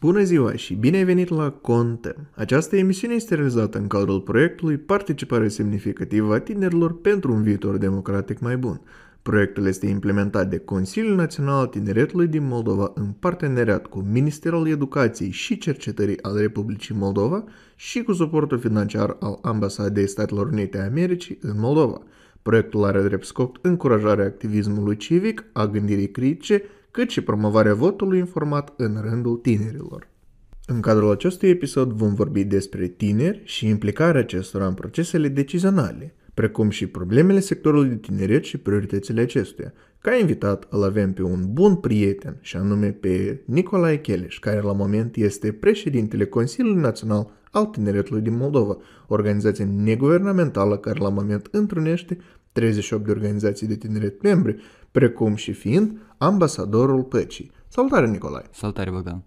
Bună ziua și bine ai venit la Contem! Această emisiune este realizată în cadrul proiectului Participare semnificativă a tinerilor pentru un viitor democratic mai bun. Proiectul este implementat de Consiliul Național al Tineretului din Moldova în parteneriat cu Ministerul Educației și Cercetării al Republicii Moldova și cu suportul financiar al Ambasadei Statelor Unite a Americii în Moldova. Proiectul are drept scop încurajarea activismului civic, a gândirii critice cât și promovarea votului informat în rândul tinerilor. În cadrul acestui episod vom vorbi despre tineri și implicarea acestora în procesele decizionale, precum și problemele sectorului de tineret și prioritățile acestuia. Ca invitat îl avem pe un bun prieten și anume pe Nicolae Cheleș, care la moment este președintele Consiliului Național al Tineretului din Moldova, organizație neguvernamentală care la moment întrunește 38 de organizații de tineret membre, precum și fiind ambasadorul păcii. Salutare, Nicolae! Salutare, Bogdan!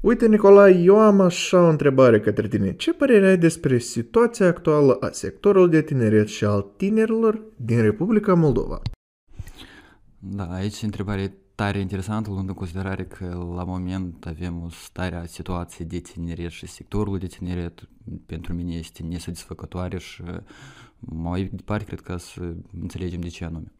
Uite, Nicolae, eu am așa o întrebare către tine. Ce părere ai despre situația actuală a sectorului de tineret și al tinerilor din Republica Moldova? Da, aici întrebare tare interesantă, luând în considerare că la moment avem o stare a situației de tineret și sectorul de tineret pentru mine este nesatisfăcătoare și mai departe cred că să înțelegem de ce anume.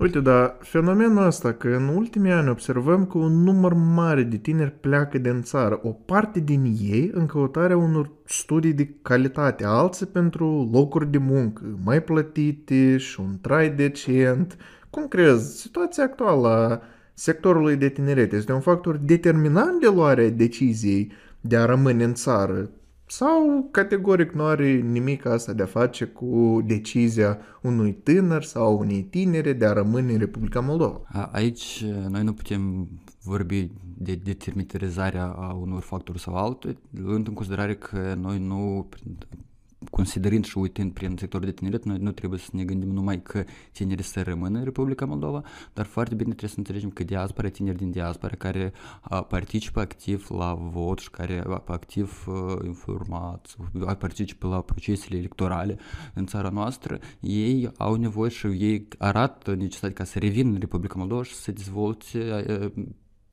Uite, dar fenomenul ăsta că în ultimii ani observăm că un număr mare de tineri pleacă din țară, o parte din ei în căutarea unor studii de calitate, alții pentru locuri de muncă mai plătite și un trai decent. Cum crezi, situația actuală a sectorului de tineret este un factor determinant de luarea deciziei de a rămâne în țară sau categoric nu are nimic asta de a face cu decizia unui tânăr sau unei tinere de a rămâne în Republica Moldova. Aici noi nu putem vorbi de determinizarea a unor factori sau altul, luând în considerare că noi nu considerând și uitând prin sectorul de tineret, noi nu trebuie să ne gândim numai că tinerii să rămână în Republica Moldova, dar foarte bine trebuie să înțelegem că diaspora, tineri din diaspora care participă activ la vot și care activ informat, participă la procesele electorale în țara noastră, ei au nevoie și ei arată necesitatea ca să revină în Republica Moldova și să dezvolte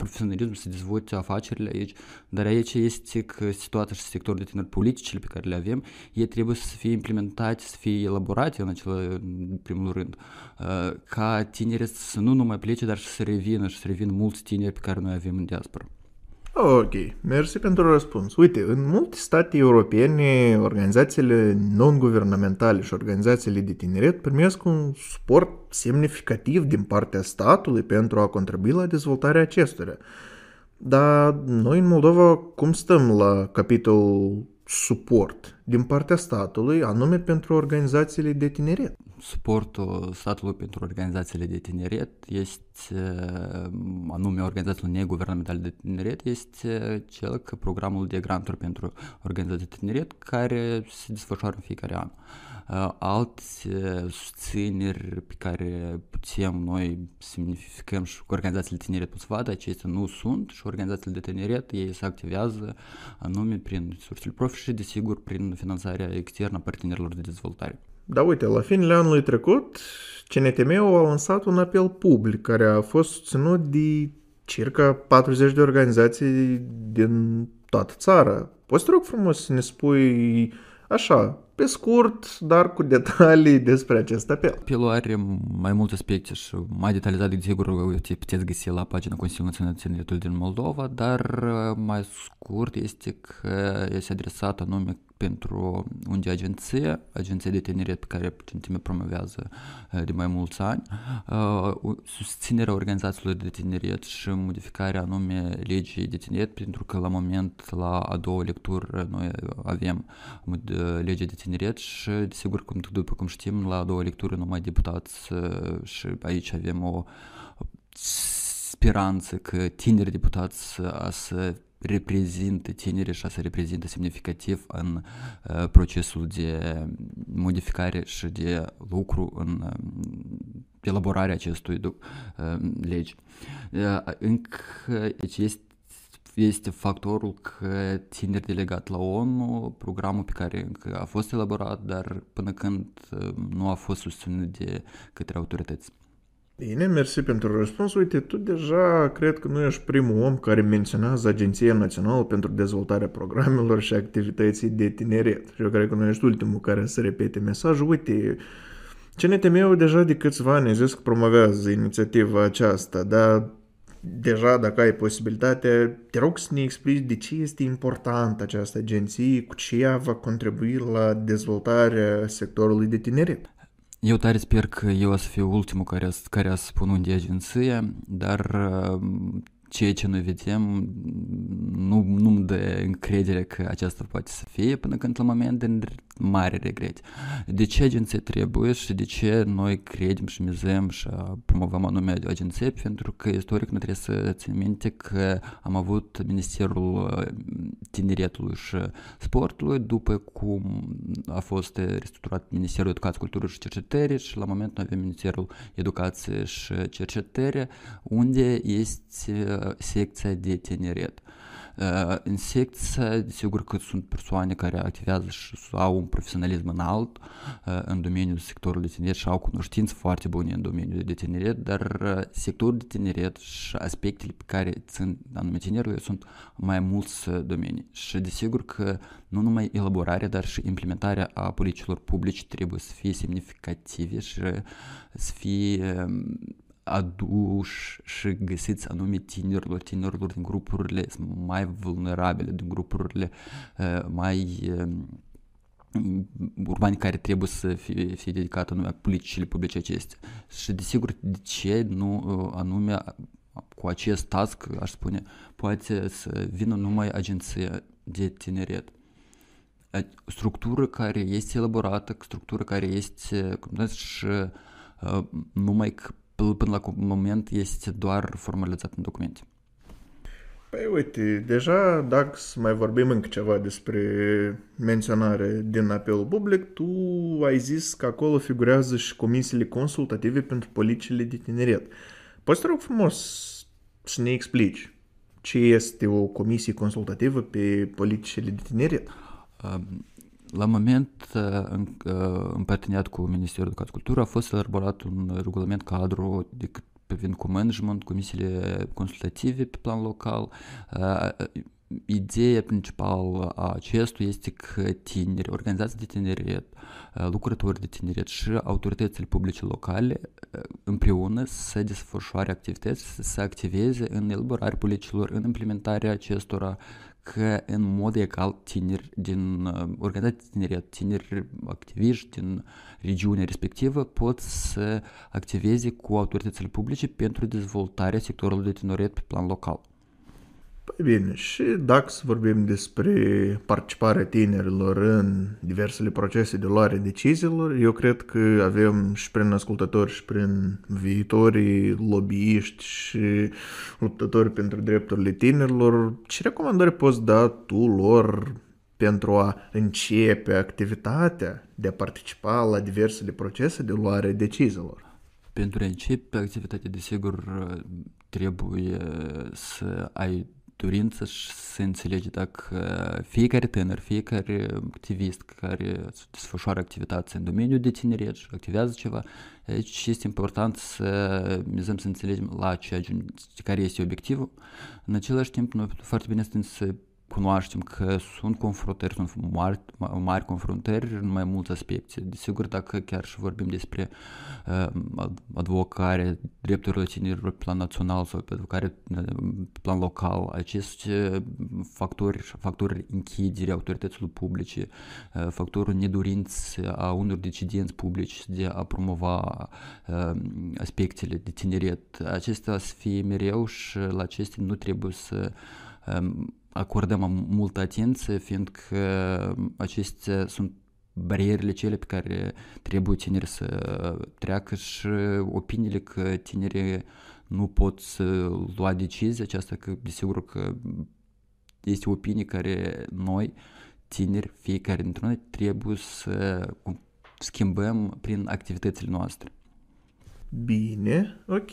profesionalism, să dezvolte afacerile aici, dar aici este că situația și sectorul de tineri politicile pe care le avem, ei trebuie să fie implementate, să fie elaborate în acel în primul rând, uh, ca tineri să nu numai plece, dar și să revină și să revină mulți tineri pe care noi avem în diaspora. Ok, mersi pentru răspuns. Uite, în multe state europene, organizațiile non-guvernamentale și organizațiile de tineret primesc un suport semnificativ din partea statului pentru a contribui la dezvoltarea acestora. Dar noi în Moldova cum stăm la capitolul suport din partea statului, anume pentru organizațiile de tineret? Suportul statului pentru organizațiile de tineret este, anume organizațiile neguvernamentale de tineret, este cel că programul de granturi pentru organizații de tineret care se desfășoară în fiecare an. Alți susțineri pe care putem noi semnificăm și cu organizațiile de tineret pot să vadă, acestea nu sunt și organizațiile de tineret ei se activează anume prin sursele profi și desigur prin finanțarea externă a partenerilor de dezvoltare. Da, uite, la finele anului trecut, CNTM-ul a lansat un apel public care a fost susținut de circa 40 de organizații din toată țara. Poți te rog frumos să ne spui așa, pe scurt, dar cu detalii despre acest apel. Apelul are mai multe aspecte și mai detalizat, de sigur, puteți găsi la pagina Consiliului Național de Tineretul din Moldova, dar mai scurt este că este adresat anume pentru unde agenție, agenția de tineret pe care CNTM promovează de mai mulți ani, susținerea organizațiilor de tineret și modificarea anume legii de tineret, pentru că la moment, la a doua lectură, noi avem legea de tineret și, desigur, cum, după cum știm, la a doua lectură numai deputați și aici avem o speranță că tineri deputați să reprezintă tinerii și să reprezintă semnificativ în uh, procesul de modificare și de lucru în uh, elaborarea acestui uh, legi. Uh, încă deci este este factorul că tineri delegat la ONU, programul pe care încă a fost elaborat, dar până când uh, nu a fost susținut de către autorități. Bine, mersi pentru răspuns. Uite, tu deja cred că nu ești primul om care menționează Agenția Națională pentru Dezvoltarea Programelor și Activității de Tineret. Și eu cred că nu ești ultimul care să repete mesajul. Uite, CNTM-ul deja de câțiva ani zis că promovează inițiativa aceasta, dar deja dacă ai posibilitate, te rog să ne explici de ce este importantă această agenție, cu ce ea va contribui la dezvoltarea sectorului de tineret. Eu tare sper că eu o să fiu ultimul care, care a spun unde agenție, dar ceea ce noi vedem nu, nu-mi dă încredere că aceasta poate să fie până când la moment de mare regret. De ce agenție trebuie și de ce noi credem și mizăm și promovăm anume agenție? Pentru că istoric noi trebuie să ținem minte că am avut Ministerul Tineretului și Sportului după cum a fost restructurat Ministerul Educației, Culturii și Cercetării și la moment noi avem Ministerul Educației și Cercetării unde este secția de tineret. În secția, sigur că sunt persoane care activează și au un profesionalism înalt în domeniul sectorului de tineret și au cunoștințe foarte bune în domeniul de tineret, dar sectorul de tineret și aspectele pe care țin anume tinerii sunt mai mulți domenii. Și desigur că nu numai elaborarea, dar și implementarea a politicilor publice trebuie să fie semnificative și să fie aduși și găsiți anume tinerilor, tinerilor din grupurile mai vulnerabile, din grupurile uh, mai uh, urbani care trebuie să fie, fie dedicate anume politicile publice acestea. Și desigur, de ce nu uh, anume cu acest task, aș spune, poate să vină numai agenția de tineret. Structură care este elaborată, structură care este, cum și numai până la moment este doar formalizat în documente. Păi uite, deja dacă mai vorbim încă ceva despre menționare din apelul public, tu ai zis că acolo figurează și comisiile consultative pentru politicile de tineret. Poți te rog frumos să ne explici ce este o comisie consultativă pe politicile de tineret? La moment, în, în parteneriat cu Ministerul Educației Cultură, a fost elaborat un regulament cadru de privind cu management, comisiile consultative pe plan local. Ideea principală a acestuia este că tineri, organizații de tineret, lucrători de tineret și autoritățile publice locale împreună să desfășoare activități, să activeze în elaborarea politicilor, în implementarea acestora, că în mod egal tineri din uh, organizații tineret, tineri activiști din regiunea respectivă pot să activeze cu autoritățile publice pentru dezvoltarea sectorului de tineret pe plan local. Păi bine, și dacă să vorbim despre participarea tinerilor în diversele procese de luare deciziilor, eu cred că avem și prin ascultători și prin viitorii lobbyiști și luptători pentru drepturile tinerilor, ce recomandări poți da tu lor pentru a începe activitatea de a participa la diversele procese de luare deciziilor? Pentru a începe activitatea, desigur, trebuie să ai dorință și să înțelegi dacă fiecare tânăr, fiecare activist care desfășoară activități în domeniul de tineret și activează ceva, aici este important să mizăm să înțelegem la ce care este obiectivul. În același timp, noi foarte bine să cunoaștem că sunt confruntări, sunt mari, mari confruntări în mai multe aspecte. Desigur, dacă chiar și vorbim despre uh, advocare, drepturile tinerilor pe plan național sau pe advocare pe plan local, aceste factori, factori închidere autorităților publice, uh, factorul nedorinți a unor decidenți publici de a promova uh, aspectele de tineret, acestea să fie mereu și la acestea nu trebuie să um, acordăm multă atenție, fiindcă acestea sunt barierele cele pe care trebuie tinerii să treacă și opiniile că tinerii nu pot să lua decizii, aceasta că desigur că este opinie care noi, tineri, fiecare dintre noi, trebuie să schimbăm prin activitățile noastre. Bine, ok,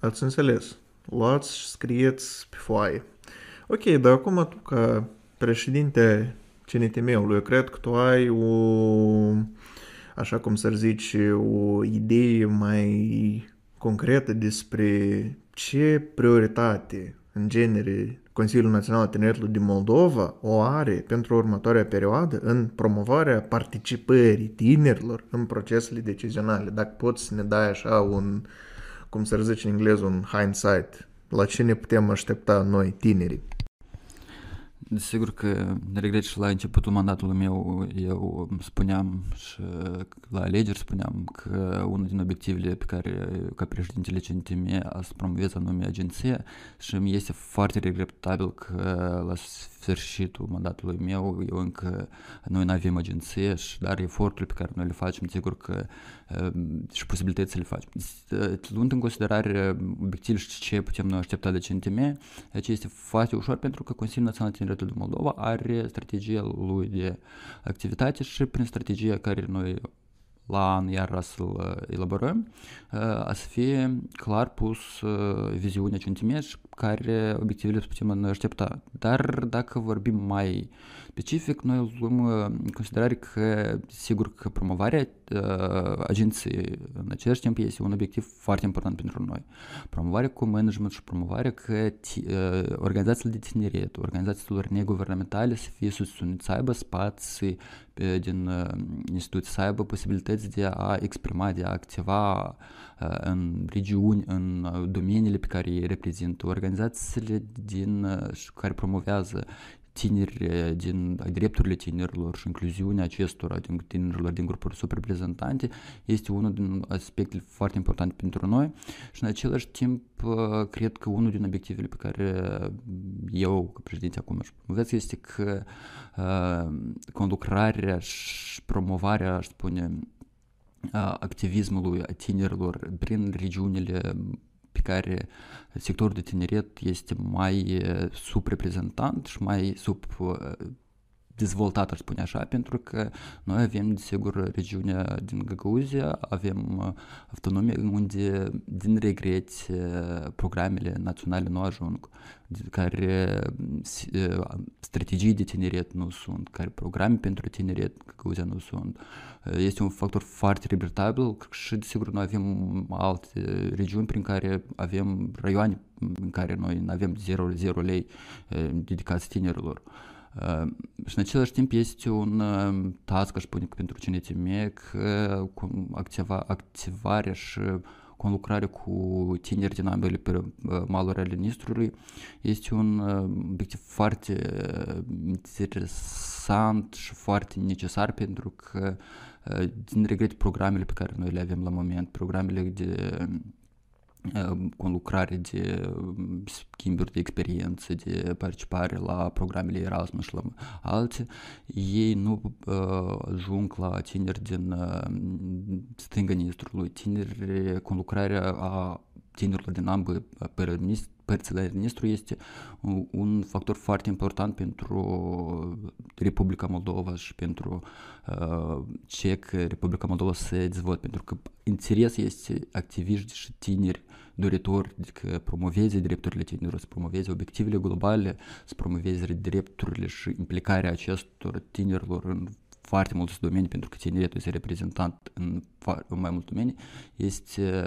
ați înțeles. Luați și scrieți pe foaie. Ok, dar acum tu ca președinte CNTM-ului, eu cred că tu ai o, așa cum să zici, o idee mai concretă despre ce prioritate, în genere, Consiliul Național al Tineretului din Moldova o are pentru următoarea perioadă în promovarea participării tinerilor în procesele decizionale. Dacă poți să ne dai așa un, cum să zice în engleză, un hindsight, la ce ne putem aștepta noi, tinerii? Desigur că regret și la începutul mandatului meu eu spuneam și la alegeri spuneam că unul din obiectivele pe care ca președintele CNTM a să promoveze anume agenția și mi este foarte regretabil că la sfârșitul mandatului meu eu încă noi nu avem agenție și dar eforturile pe care noi le facem, sigur că și posibilitățile le facem. Luând în considerare obiectivele și ce putem noi aștepta de CNTM, aici este foarte ușor pentru că Consiliul Național Tineretul de Moldova are strategia lui de activitate și prin strategia care noi la an iar să-l elaborăm, a să fie clar pus viziunea Centimeci care obiectivele putem noi aștepta. Dar dacă vorbim mai specific, noi luăm în considerare că, sigur că promovarea uh, agenției în același timp este un obiectiv foarte important pentru noi. Promovarea cu management și promovarea că uh, organizațiile de tineret, organizațiilor neguvernamentale să fie susținute, să aibă spații din uh, instituții, să aibă posibilități de a exprima, de a activa uh, în regiuni, în domeniile pe care îi reprezintă, organizațiile din, uh, care promovează tineri din drepturile tinerilor și incluziunea acestora din tinerilor din grupuri subreprezentante este unul din aspectele foarte importante pentru noi. Și în același timp cred că unul din obiectivele pe care eu, ca președinte, acum își promovez este că uh, conlucrarea și promovarea, aș spune, activismului a tinerilor prin regiunile pe care sectorul de tineret este mai subreprezentant și mai sub dezvoltat, aș spune așa, pentru că noi avem, desigur, regiunea din Găgăuzia, avem autonomie unde, din regret, programele naționale nu ajung, care strategii de tineret nu sunt, care programe pentru tineret Găgăuzia nu sunt. Este un factor foarte regretabil și, desigur, noi avem alte regiuni prin care avem raioane în care noi nu avem 0, 0 lei dedicați tinerilor. Și în același timp este un task, aș spune, pentru CNTM, că activa, activarea și conlucrarea cu tineri din ambele pe maluri ale Nistrului este un obiectiv foarte interesant și foarte necesar pentru că din regret programele pe care noi le avem la moment, programele de conlucrare de schimburi de experiență, de participare la programele Erasmus și la alte, ei nu uh, ajung la tineri din uh, stânga Nistrului, tineri, conlucrarea a tinerilor din ambele părțile Nistru este un factor foarte important pentru Republica Moldova și pentru uh, ce că Republica Moldova se dezvolte, pentru că interes este activiști și tineri doritori să promoveze drepturile tinerilor, să promoveze obiectivele globale, să promoveze drepturile și implicarea acestor tinerilor în foarte multe domenii, pentru că tineretul este reprezentant în, în mai multe domenii, este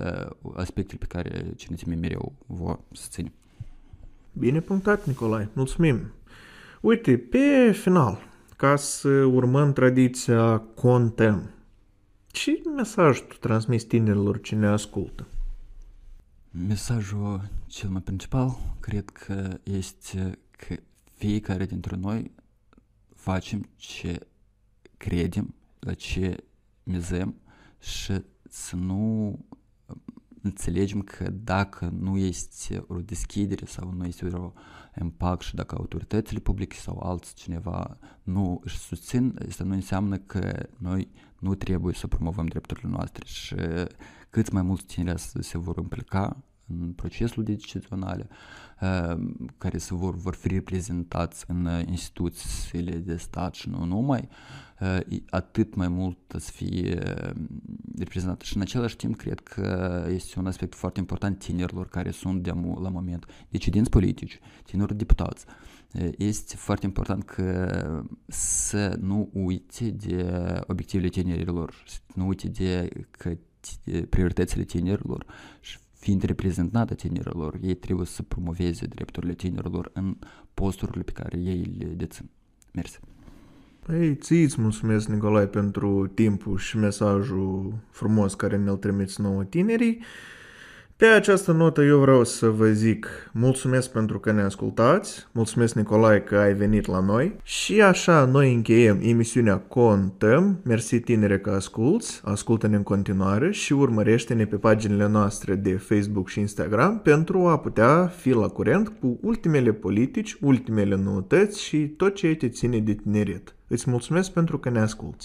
aspectul pe care CNTM mereu vă susține. Bine punctat, Nicolae. Mulțumim. Uite, pe final, ca să urmăm tradiția contem, ce mesaj tu transmis tinerilor ce ne ascultă? Mesajul cel mai principal cred că este că fiecare dintre noi facem ce credem, la ce mizăm și să nu înțelegem că dacă nu este o deschidere sau nu este o impact și dacă autoritățile publice sau alți cineva nu își susțin, asta nu înseamnă că noi nu trebuie să promovăm drepturile noastre și cât mai mulți tineri se vor implica în procesul decizional, care se vor, vor fi reprezentați în instituțiile de stat și nu numai, atât mai mult să fie reprezentat. Și în același timp, cred că este un aspect foarte important tinerilor care sunt de la moment decidenți politici, tineri deputați. Este foarte important că să nu uite de obiectivele tinerilor, să nu uite de că prioritățile tinerilor și fiind reprezentată tinerilor, ei trebuie să promoveze drepturile tinerilor în posturile pe care ei le dețin. Mersi. Păi, ți îți mulțumesc, Nicolae, pentru timpul și mesajul frumos care ne-l trimiți nouă tinerii. Pe această notă eu vreau să vă zic mulțumesc pentru că ne ascultați, mulțumesc Nicolae că ai venit la noi și așa noi încheiem emisiunea Contăm, mersi tinere că asculți, ascultă-ne în continuare și urmărește-ne pe paginile noastre de Facebook și Instagram pentru a putea fi la curent cu ultimele politici, ultimele noutăți și tot ce te ține de tineret. Îți mulțumesc pentru că ne asculți.